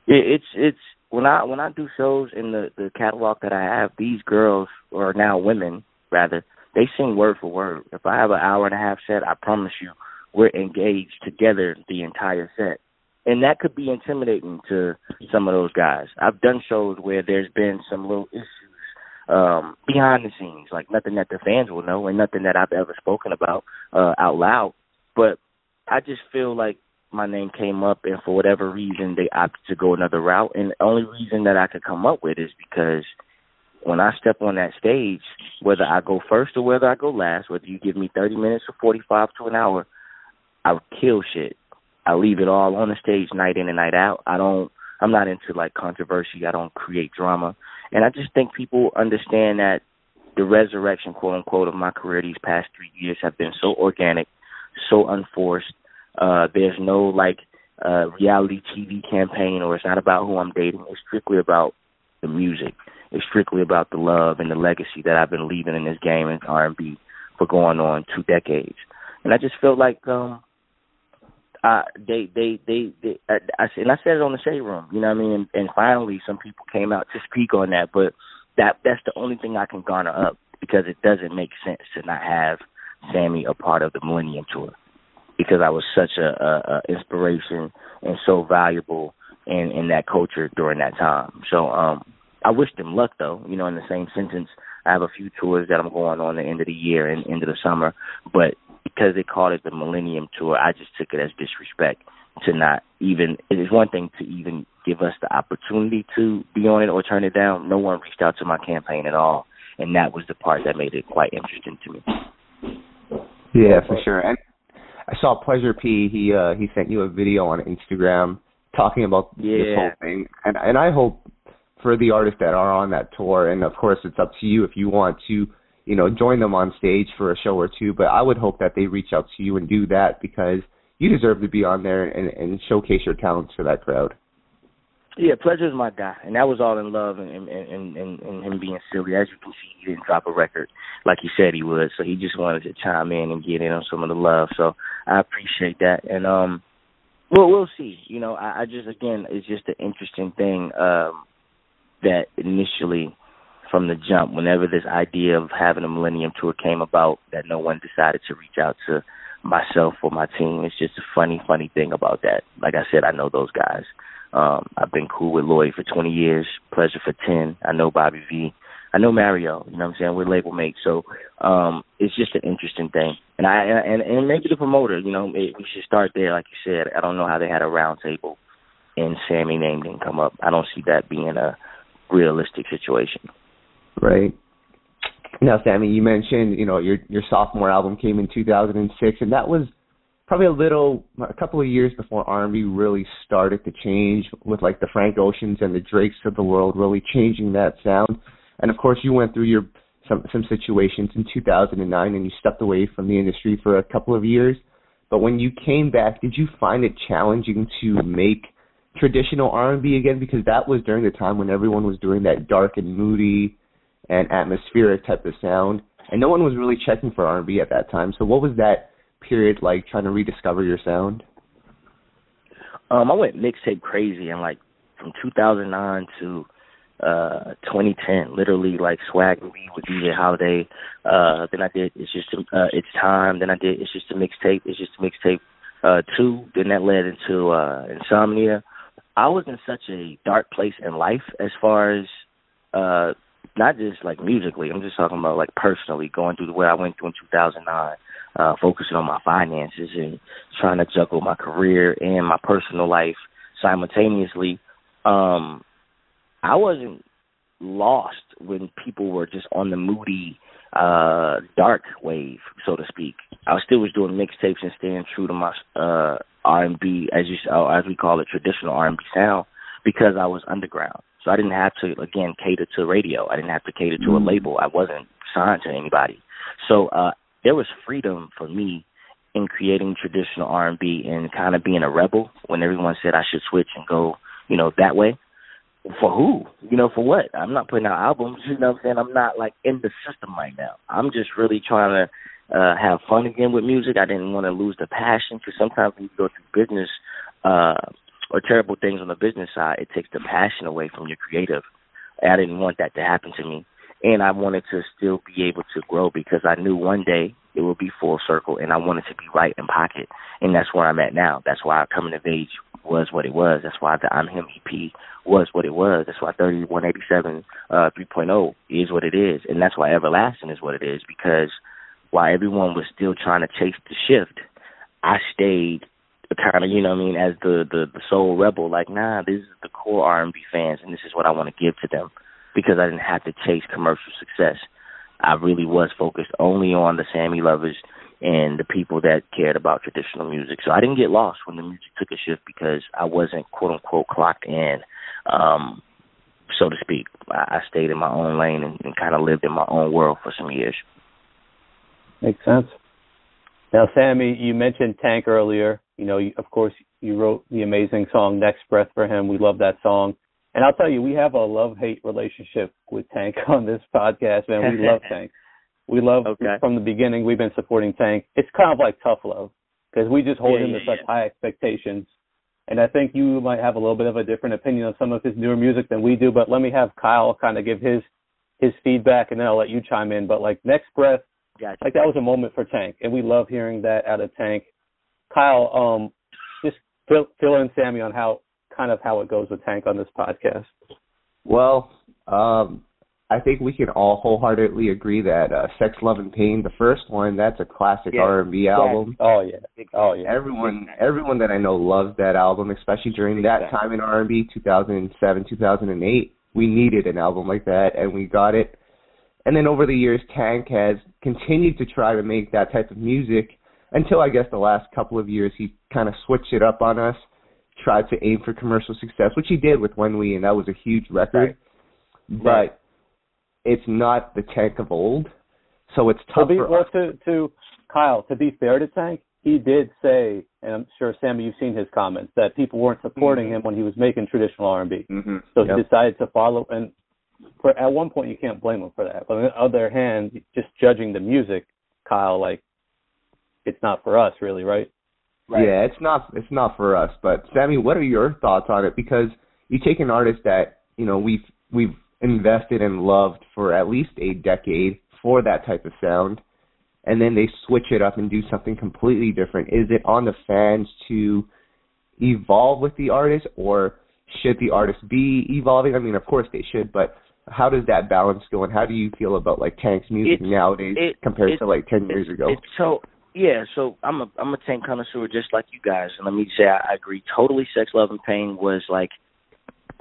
D: It, it's it's when I when I do shows in the the catalog that I have, these girls or now women rather, they sing word for word. If I have an hour and a half set, I promise you, we're engaged together the entire set. And that could be intimidating to some of those guys. I've done shows where there's been some little issues um behind the scenes, like nothing that the fans will know and nothing that I've ever spoken about uh out loud. But I just feel like my name came up and for whatever reason they opted to go another route and the only reason that I could come up with is because when I step on that stage, whether I go first or whether I go last, whether you give me 30 minutes or 45 to an hour, I'll kill shit. I leave it all on the stage night in and night out. I don't I'm not into like controversy. I don't create drama. And I just think people understand that the resurrection quote unquote of my career these past 3 years have been so organic, so unforced, uh, there's no like uh, reality TV campaign, or it's not about who I'm dating. It's strictly about the music. It's strictly about the love and the legacy that I've been leaving in this game in R&B for going on two decades. And I just felt like um uh they they they, they I, I and I said it on the shade room, you know what I mean? And, and finally some people came out to speak on that, but that that's the only thing I can garner up because it doesn't make sense to not have Sammie a part of the Millennium Tour because I was such a, a, a inspiration and so valuable in in that culture during that time. So um I wish them luck though, you know, in the same sentence. I have a few tours that I'm going on the end of the year and end of the summer, but because they called it the Millennium Tour, I just took it as disrespect to not even it is one thing to even give us the opportunity to be on it or turn it down. No one reached out to my campaign at all. And that was the part that made it quite interesting to me.
C: Yeah, for sure. And I saw Pleasure P. He uh he sent you a video on Instagram talking about
D: yeah.
C: this whole thing, and and I hope for the artists that are on that tour, and of course it's up to you if you want to, you know, join them on stage for a show or two. But I would hope that they reach out to you and do that because you deserve to be on there and, and showcase your talents for that crowd.
D: Yeah, Pleasure's my guy, and that was all in love and and, and and and him being silly. As you can see, he didn't drop a record like he said he would, so he just wanted to chime in and get in on some of the love. So I appreciate that, and um, well, we'll see. You know, I, I just again, it's just an interesting thing um that initially, from the jump, whenever this idea of having a Millennium Tour came about, that no one decided to reach out to myself or my team. It's just a funny, funny thing about that. Like I said, I know those guys. Um, I've been cool with Lloyd for 20 years, Pleasure for 10. I know Bobby V. I know Mario. You know what I'm saying? We're label mates, so um, it's just an interesting thing. And I and and maybe the promoter. You know, it, we should start there, like you said. I don't know how they had a round table and Sammie name didn't come up. I don't see that being a realistic situation.
C: Right. Now, Sammie, you mentioned you know your your sophomore album came in 2006, and that was probably a little a couple of years before R&B really started to change with like the Frank Oceans and the Drakes of the world really changing that sound. And of course, you went through your some some situations in 2009 and you stepped away from the industry for a couple of years. But when you came back, did you find it challenging to make traditional R&B again because that was during the time when everyone was doing that dark and moody and atmospheric type of sound and no one was really checking for R&B at that time. So what was that period like trying to rediscover your sound?
D: Um, I went mixtape crazy and like from 2009 to uh 2010 literally like swag me with DJ Holiday uh then I did it's just uh it's time then I did it's just a mixtape it's just a mixtape uh two then that led into uh insomnia I was in such a dark place in life as far as uh not just like musically I'm just talking about like personally going through the way I went through in 2009 uh, focusing on my finances and trying to juggle my career and my personal life simultaneously. Um, I wasn't lost when people were just on the moody, uh, dark wave, so to speak. I still was doing mixtapes and staying true to my uh, R&B, as you as we call it, traditional R&B sound, because I was underground. So I didn't have to again cater to radio. I didn't have to cater to a mm. label. I wasn't signed to anybody. So uh, there was freedom for me in creating traditional R&B and kind of being a rebel when everyone said I should switch and go, you know, that way. For who? You know, for what? I'm not putting out albums, you know what I'm saying? I'm not like in the system right now. I'm just really trying to uh have fun again with music. I didn't want to lose the passion because sometimes when you go through business uh or terrible things on the business side, it takes the passion away from your creative. I didn't want that to happen to me and I wanted to still be able to grow because I knew one day it would be full circle, and I wanted to be right in pocket, and that's where I'm at now. That's why coming of age was what it was. That's why the I'm Him EP was what it was. That's why 3187 uh, 3.0 is what it is, and that's why Everlasting is what it is because while everyone was still trying to chase the shift, I stayed kind of you know what I mean as the the the soul rebel. Like nah, this is the core R&B fans, and this is what I want to give to them because I didn't have to chase commercial success. I really was focused only on the Sammie lovers and the people that cared about traditional music. So I didn't get lost when the music took a shift because I wasn't quote unquote clocked in, um, so to speak. I, I stayed in my own lane and, and kind of lived in my own world for some years.
E: Makes sense. Now, Sammie, you mentioned Tank earlier. You know, of course, you wrote the amazing song "Next Breath" for him. We love that song. And I'll tell you, we have a love hate relationship with Tank <laughs> on this podcast, man. We love Tank. We love <laughs> okay. from the beginning. We've been supporting Tank. It's kind of like tough love because we just hold yeah, him yeah, to such yeah. high expectations. And I think you might have a little bit of a different opinion on some of his newer music than we do. But let me have Kyle kind of give his his feedback, and then I'll let you chime in. But like next breath, gotcha. like that was a moment for Tank, and we love hearing that out of Tank. Kyle, um, just fill, fill in Sammie on how kind of how it goes with Tank on this podcast.
C: Well, um, I think we can all wholeheartedly agree that uh, "Sex, Love, and Pain," the first one, that's a classic yeah. R&B album.
E: Oh yeah, oh yeah.
C: Everyone, everyone that I know loves that album, especially during that time in R&B, 2007, 2008. We needed an album like that, and we got it. And then over the years, Tank has continued to try to make that type of music until I guess the last couple of years he kind of switched it up on us tried to aim for commercial success, which he did with When We, and that was a huge record. Right. But right. it's not the Tank of old, so it's tough.
E: To be,
C: for
E: well, to to Kyle, to be fair to Tank, he did say, and I'm sure Sammie, you've seen his comments that people weren't supporting mm-hmm. him when he was making traditional R&B.
C: Mm-hmm.
E: So yep. he decided to follow. And for, at one point, you can't blame him for that. But on the other hand, just judging the music, Kyle, like it's not for us, really, right?
C: Right. Yeah, it's not it's not for us. But Sammie, what are your thoughts on it? Because you take an artist that you know we've we've invested and loved for at least a decade for that type of sound, and then they switch it up and do something completely different. Is it on the fans to evolve with the artist, or should the artist be evolving? I mean, of course they should, but how does that balance go, and how do you feel about like Tank's music
D: it's,
C: nowadays
D: it,
C: compared
D: it,
C: to like ten years ago?
D: It's so yeah, so I'm a I'm a Tank connoisseur just like you guys, and let me say I, I agree totally. Sex, Love, and Pain was like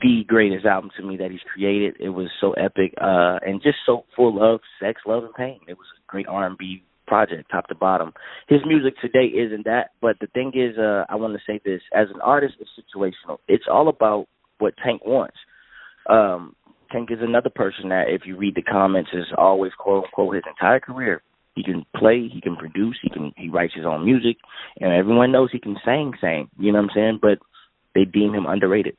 D: the greatest album to me that he's created. It was so epic, uh, and just so full of sex, love, and pain. It was a great R and B project, top to bottom. His music today isn't that, but the thing is, uh, I want to say this: as an artist, it's situational. It's all about what Tank wants. Um, Tank is another person that, if you read the comments, is always quote unquote his entire career he can play, he can produce, he can he writes his own music, and everyone knows he can sing, sing. You know what I'm saying? But they deem him underrated.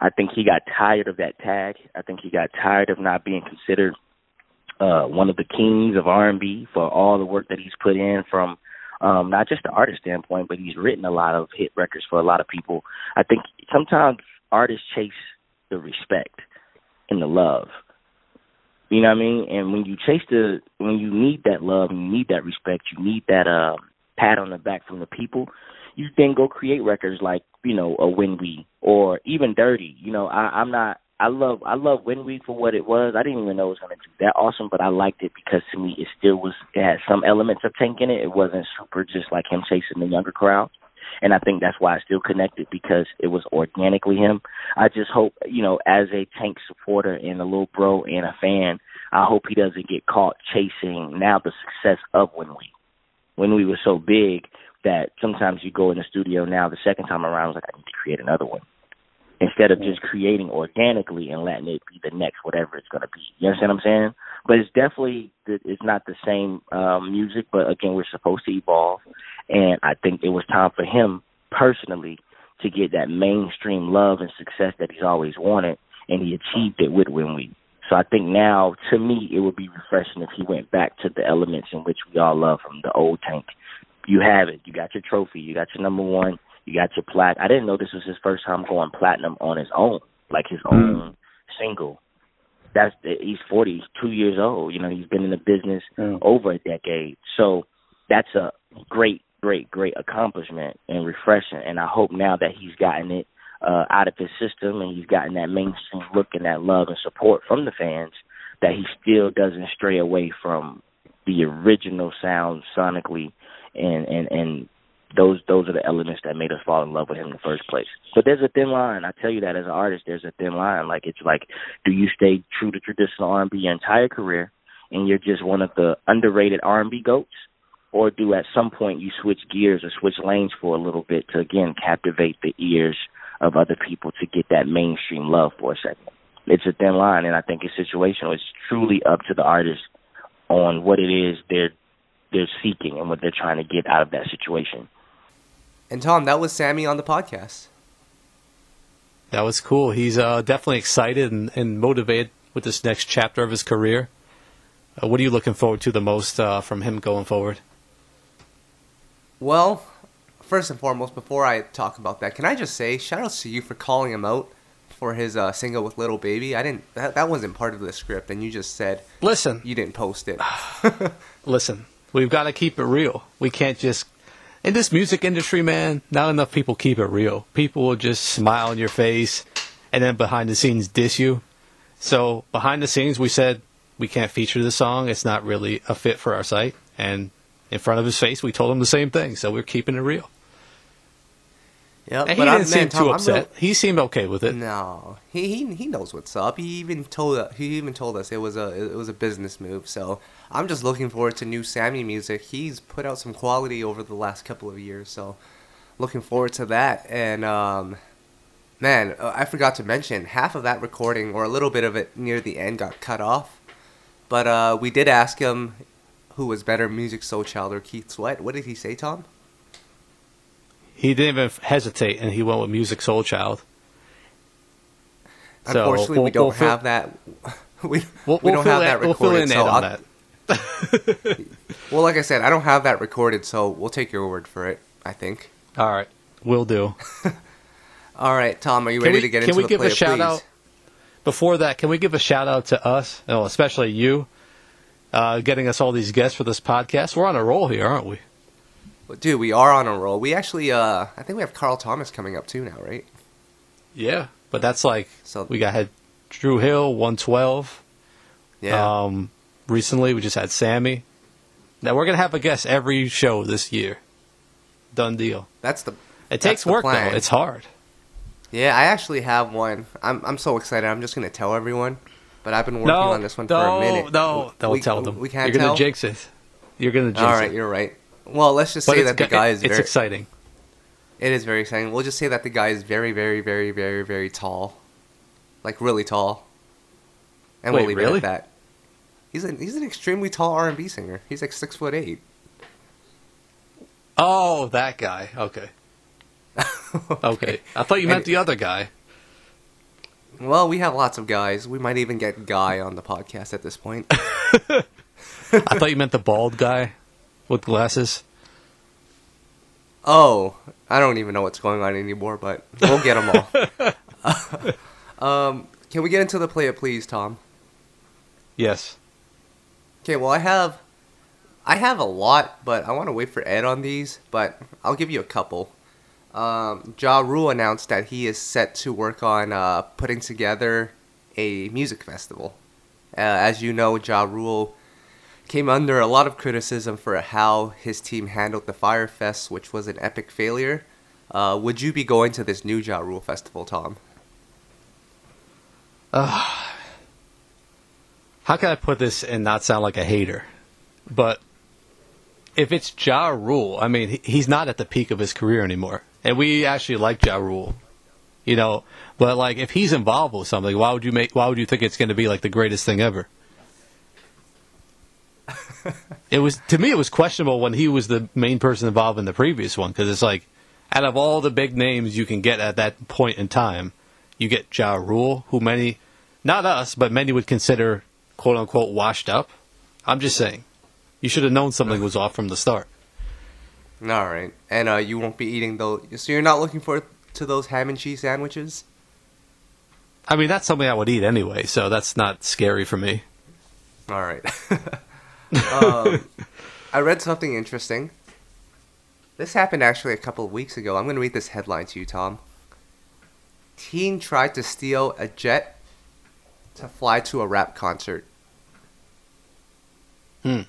D: I think he got tired of that tag. I think he got tired of not being considered uh one of the kings of R&B for all the work that he's put in from um not just the artist standpoint, but he's written a lot of hit records for a lot of people. I think sometimes artists chase the respect and the love. You know what I mean? And when you chase the, when you need that love, and you need that respect, you need that uh, pat on the back from the people. You then go create records like you know a When We or even Dirty. You know, I, I'm not. I love I love We for what it was. I didn't even know it was to do that awesome, but I liked it because to me it still was. It had some elements of Tank in it. It wasn't super just like him chasing the younger crowd and I think that's why I still connected because it was organically him. I just hope, you know, as a Tank supporter and a little bro and a fan, I hope he doesn't get caught chasing now the success of When We. When We was so big that sometimes you go in the studio now the second time around, I was like, I need to create another one. Instead of just creating organically and letting it be the next whatever it's going to be. You understand what I'm saying? But it's definitely, it's not the same um, music, but again, we're supposed to evolve. And I think it was time for him personally to get that mainstream love and success that he's always wanted, and he achieved it with When We. So I think now, to me, it would be refreshing if he went back to the elements in which we all love from the old tank. You have it. You got your trophy. You got your number one. You got your plat. I didn't know this was his first time going platinum on his own, like his mm. own single. That's the he's forty two years old. You know, he's been in the business mm. over a decade. So that's a great great, great accomplishment and refreshing. And I hope now that he's gotten it uh, out of his system and he's gotten that mainstream look and that love and support from the fans, that he still doesn't stray away from the original sound sonically and and and those those are the elements that made us fall in love with him in the first place. But there's a thin line. I tell you that as an artist, there's a thin line. Like it's like, do you stay true to traditional R&B your entire career, and you're just one of the underrated R&B goats, or do at some point you switch gears or switch lanes for a little bit to again captivate the ears of other people to get that mainstream love for a second. It's a thin line, and I think it's situational. It's truly up to the artist on what it is they're they're seeking and what they're trying to get out of that situation.
A: And Tom, that was Sammie on the podcast.
B: That was cool. He's uh, definitely excited and, and, motivated with this next chapter of his career. Uh, what are you looking forward to the most uh, from him going forward?
A: Well, first and foremost, before I talk about that, can I just say shout out to you for calling him out for his uh, single with Lil Baby? I didn't. That, that wasn't part of the script, and you just said,
B: "Listen,
A: you didn't post it." <sighs>
B: Listen, we've got to keep it real. We can't just. In this music industry, man, not enough people keep it real. People will just smile in your face and then behind the scenes diss you. So, behind the scenes, we said we can't feature the song. It's not really a fit for our site. And in front of his face, we told him the same thing. So we're keeping it real.
A: Yeah,
B: but he didn't seem Tom, too upset. Real... He seemed okay with it.
A: No, he, he he knows what's up. He even told he even told us it was a it was a business move. So I'm just looking forward to new Sammie music. He's put out some quality over the last couple of years, so looking forward to that. And um, man, uh, I forgot to mention half of that recording or a little bit of it near the end got cut off. But uh, we did ask him who was better, Musiq Soulchild or Keith Sweat. What did he say, Tom?
B: He didn't even hesitate, and he went with Musiq Soulchild.
A: Unfortunately, so we'll, we don't we'll have that. <laughs> We, we'll, we don't have that, recorded. We'll so on that. <laughs> well, like I said, I don't have that recorded, so we'll take your word for it. I think.
B: All right, we'll do. <laughs>
A: All right, Tom, are you can ready we, to get into the Can we give a shout please? out?
B: Before that, can we give a shout out to us, oh, especially you, uh, getting us all these guests for this podcast. We're on a roll here, aren't we?
A: Well, dude, we are on a roll. We actually, uh, I think we have Carl Thomas coming up too now, right?
B: Yeah, but that's like so we got had Dru Hill, one twelve. Yeah. Um, recently we just had Sammie. Now we're gonna have a guest every show this year. Done deal.
A: That's the.
B: It takes
A: the
B: work
A: plan.
B: though. It's hard.
A: Yeah, I actually have one. I'm I'm so excited. I'm just gonna tell everyone. But I've been working
B: no,
A: on this one
B: no,
A: for a minute.
B: No, no, don't
A: We-
B: tell them.
A: We can't
B: You're gonna
A: tell.
B: jinx it. You're gonna jinx
A: All right,
B: it.
A: you're right. Well, let's just
B: But
A: say that the guy
B: it-
A: is
B: it's
A: very.
B: exciting.
A: It is very exciting. We'll just say that the guy is very, very, very, very, very tall, like really tall. And
B: Wait,
A: we'll leave
B: really?
A: it at that. He's an he's an extremely tall R and B singer. He's like six foot eight.
B: Oh, that guy. Okay. <laughs> Okay. I thought you meant
A: And-
B: the other guy.
A: Well, we have lots of guys. We might even get Guy on the podcast at this point. <laughs>
B: I thought you meant the bald guy with glasses.
A: Oh, I don't even know what's going on anymore, but we'll get them all. <laughs> um, can we get into the play it, please, Tom?
B: Yes.
A: Okay, well, I have, I have a lot, but I want to wait for Ed on these. But I'll give you a couple. Um, Ja Rule announced that he is set to work on uh, putting together a music festival. Uh, as you know, Ja Rule came under a lot of criticism for how his team handled the Fire Fest, which was an epic failure. Uh, would you be going to this new Ja Rule festival, Tom?
B: How can I put this and not sound like a hater? But if it's Ja Rule, I mean, he's not at the peak of his career anymore. And we actually like Ja Rule. You know, but like if he's involved with something, why would you make why would you think it's going to be like the greatest thing ever? <laughs> it was to me it was questionable when he was the main person involved in the previous one because it's like out of all the big names you can get at that point in time, you get Ja Rule, who many not us, but many would consider quote unquote washed up. I'm just saying. You should have known something was off from the start.
A: All right, and uh, you won't be eating those. So you're not looking forward to those ham and cheese sandwiches?
B: I mean, that's something I would eat anyway, so that's not scary for me.
A: All right. <laughs> um, I read something interesting. This happened actually a couple of weeks ago. I'm going to read this headline to you, Tom. Teen tried to steal a jet to fly to a rap concert.
B: Um,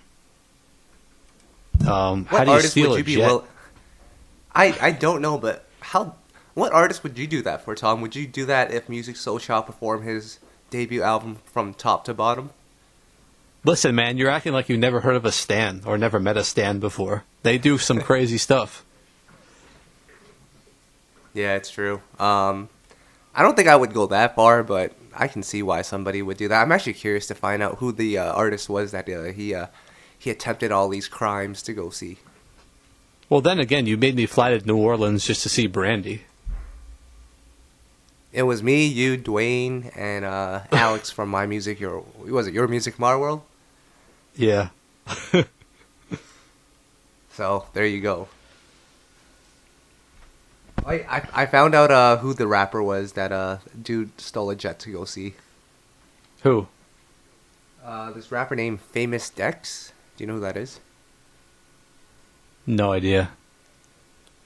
A: What
B: how do you
A: artist would you be
B: jet?
A: will- I I don't know, but how? What artist would you do that for, Tom? Would you do that if Musiq Soulchild performed his debut album from top to bottom?
B: Listen, man, you're acting like you never heard of a Stan or never met a Stan before. They do some <laughs> crazy stuff.
A: Yeah, it's true. Um, I don't think I would go that far, but I can see why somebody would do that. I'm actually curious to find out who the uh, artist was that uh, he uh, he attempted all these crimes to go see.
B: Well, then again, you made me fly to New Orleans just to see Brandy.
A: It was me, you, Dwayne, and uh, Alex from My Music. Your was it Your Music My World?
B: Yeah. <laughs>
A: So there you go. I I, I found out uh, who the rapper was that uh, dude stole a jet to go see.
B: Who?
A: Uh, this rapper named Famous Dex. Do you know who that is?
B: No idea.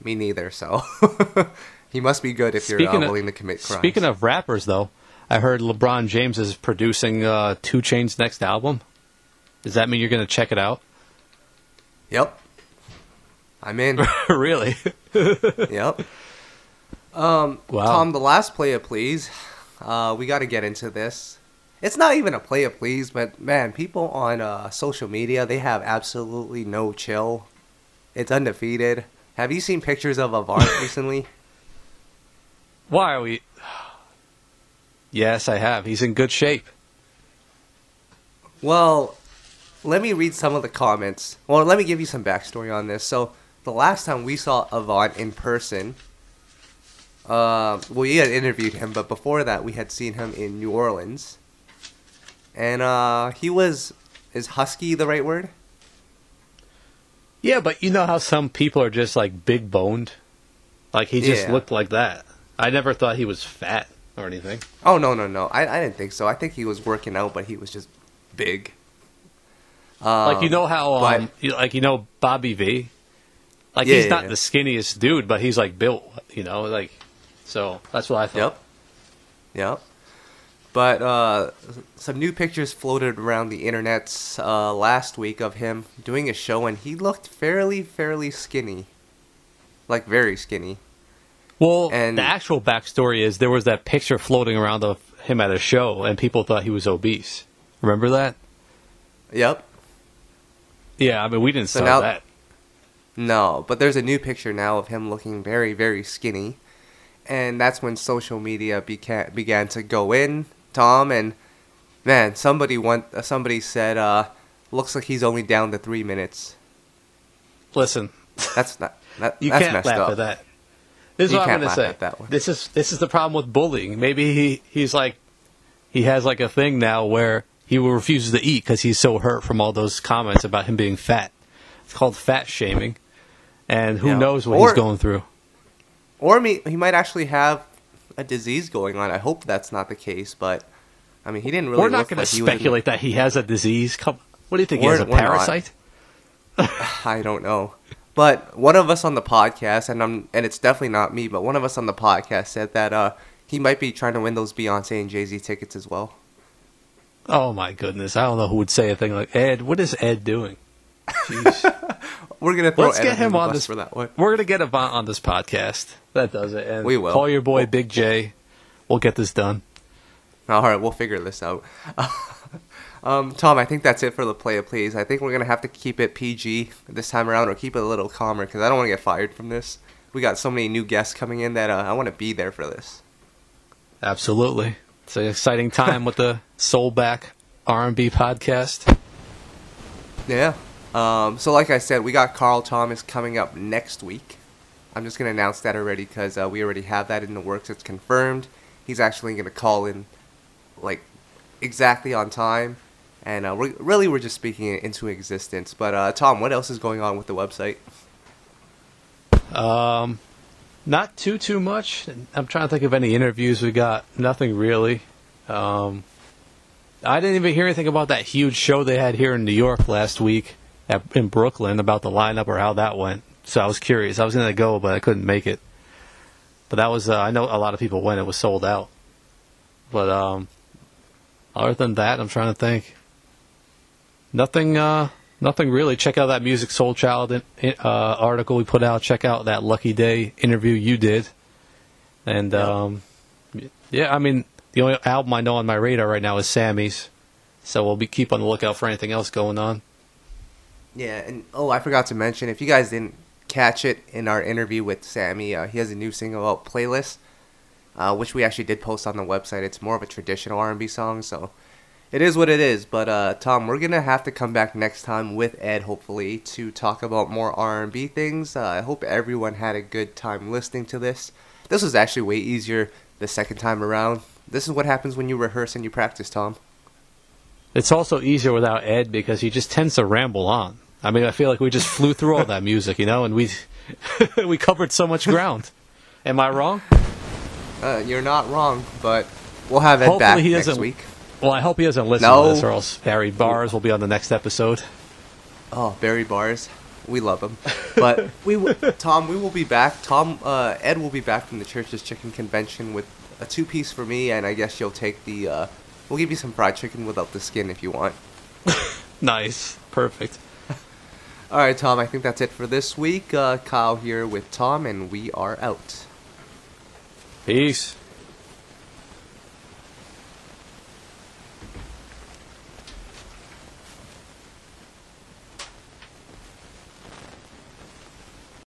A: Me neither. So <laughs> he must be good if you're
B: Speaking
A: uh,
B: of-
A: willing to commit crimes.
B: Speaking of rappers, though, I heard LeBron James is producing uh, 2 Chainz' next album. Does that mean you're going to check it out?
A: yep, I'm in. <laughs>
B: really?
A: yep. Um,
B: Wow.
A: Tom, the last play it please. Uh, we got to get into this. It's not even a play it please, but man, people on uh, social media they have absolutely no chill. It's undefeated. Have you seen pictures of Avant <laughs> recently?
B: Why are we? Yes, I have. He's in good shape.
A: Well, let me read some of the comments. Well, let me give you some backstory on this. So, the last time we saw Avant in person, uh, we had interviewed him, but before that, we had seen him in New Orleans. And uh, he was. Is husky the right word?
B: Yeah, but you know how some people are just like big boned? Like he just
A: Yeah.
B: looked like that. I never thought he was fat or anything.
A: Oh, no, no, no. I, I didn't think so. I think he was working out, but he was just big.
B: like you
A: Um,
B: know how, um, you, like you know Bobby V. Like
A: Yeah,
B: he's not
A: yeah.
B: the skinniest dude, but he's like built. You know, like so that's what I thought.
A: Yep. Yep. But uh, some new pictures floated around the internet uh, last week of him doing a show, and he looked fairly, fairly skinny. Like, very skinny.
B: Well,
A: And-
B: the actual backstory is there was that picture floating around of him at a show, and people thought he was obese. Remember that?
A: Yep.
B: Yeah, I mean, we didn't
A: So
B: start
A: now-
B: that.
A: No, but there's a new picture now of him looking very, very skinny. And that's when social media began, began to go in, Tom, and man, somebody want, uh, somebody said, uh, looks like he's only down to three minutes.
B: Listen,
A: That's not, that, <laughs>
B: you
A: that's
B: can't
A: messed
B: laugh
A: up.
B: at that. This is
A: You
B: what I'm going to say.
A: that one.
B: This is this is the problem with bullying. Maybe he he's like he has like a thing now where he refuses to eat because he's so hurt from all those comments about him being fat. It's called fat shaming, and who
A: Yeah.
B: knows what
A: Or-
B: he's going through.
A: Or me, he might actually have a disease going on. I hope that's not the case, but I mean, he didn't really
B: We're not going
A: like
B: to
A: he
B: speculate that he has a disease. Come, what do you think? he
A: We're-
B: has a parasite? <sighs>
A: I don't know. But one of us on the podcast, and I'm, and it's definitely not me, but one of us on the podcast said that uh, he might be trying to win those Beyonce and Jay Z tickets as well.
B: Oh my goodness! I don't know who would say a thing like Ed. What is Ed doing? Jeez. <laughs>
A: We're gonna throw
B: Let's
A: Ed
B: get him
A: the
B: on this
A: for that one.
B: We're gonna get Avant on this podcast. That does it. And
A: We will.
B: call your boy Big J. We'll get this done.
A: All right, we'll figure this out. <laughs> um, Tom, I think that's it for the play of please. I think we're gonna have to keep it PG this time around, or keep it a little calmer, because I don't want to get fired from this. We got so many new guests coming in that uh, I want to be there for this.
B: Absolutely. It's an exciting <laughs> time with the Soul Back R&B podcast.
A: Yeah. Um, so, like I said, we got Carl Thomas coming up next week. I'm just going to announce that already because uh, we already have that in the works. It's confirmed. He's actually going to call in, like, exactly on time. And uh, we're, really, we're just speaking it into existence. But, uh, Tom, what else is going on with the website?
B: Um, not too too much. I'm trying to think of any interviews we got. Nothing really. Um, I didn't even hear anything about that huge show they had here in New York last week at, in Brooklyn about the lineup or how that went. So I was curious. I was going to go, but I couldn't make it. But that was uh, I know a lot of people went. It was sold out. But um, other than that, I'm trying to think. Nothing. Uh, nothing really. Check out that Musiq Soulchild uh, article we put out. Check out that Lucky Daye interview you did. And
A: Yeah.
B: um, yeah, I mean the only album I know on my radar right now is Sammie's. So we'll be keep on the lookout for anything else going on.
A: Yeah, and oh, I forgot to mention if you guys didn't catch it in our interview with Sammie, uh, he has a new single out, "Playlist," uh, which we actually did post on the website. It's more of a traditional R&B song, so it is what it is. But uh, Tom, we're gonna have to come back next time with Ed, hopefully, to talk about more R&B things. Uh, I hope everyone had a good time listening to this. This was actually way easier the second time around. This is what happens when you rehearse and you practice, Tom.
B: It's also easier without Ed because he just tends to ramble on. I mean, I feel like we just flew through all that music, you know, and we <laughs> we covered so much ground. Am I wrong?
A: Uh, you're not wrong, but we'll have Ed
B: Hopefully
A: back
B: he
A: next week.
B: Well, I hope he doesn't listen
A: No.
B: to this, or else Barry Bars will be on the next episode.
A: Oh, Barry Bars, we love him. But <laughs> we, w- Tom, we will be back. Tom, uh, Ed will be back from the church's chicken convention with a two piece for me, and I guess you'll take the. Uh, we'll give you some fried chicken without the skin if you want. <laughs>
B: Nice, perfect.
A: All right, Tom. I think that's it for this week. Uh, Kyle here with Tom, and we are out.
B: Peace.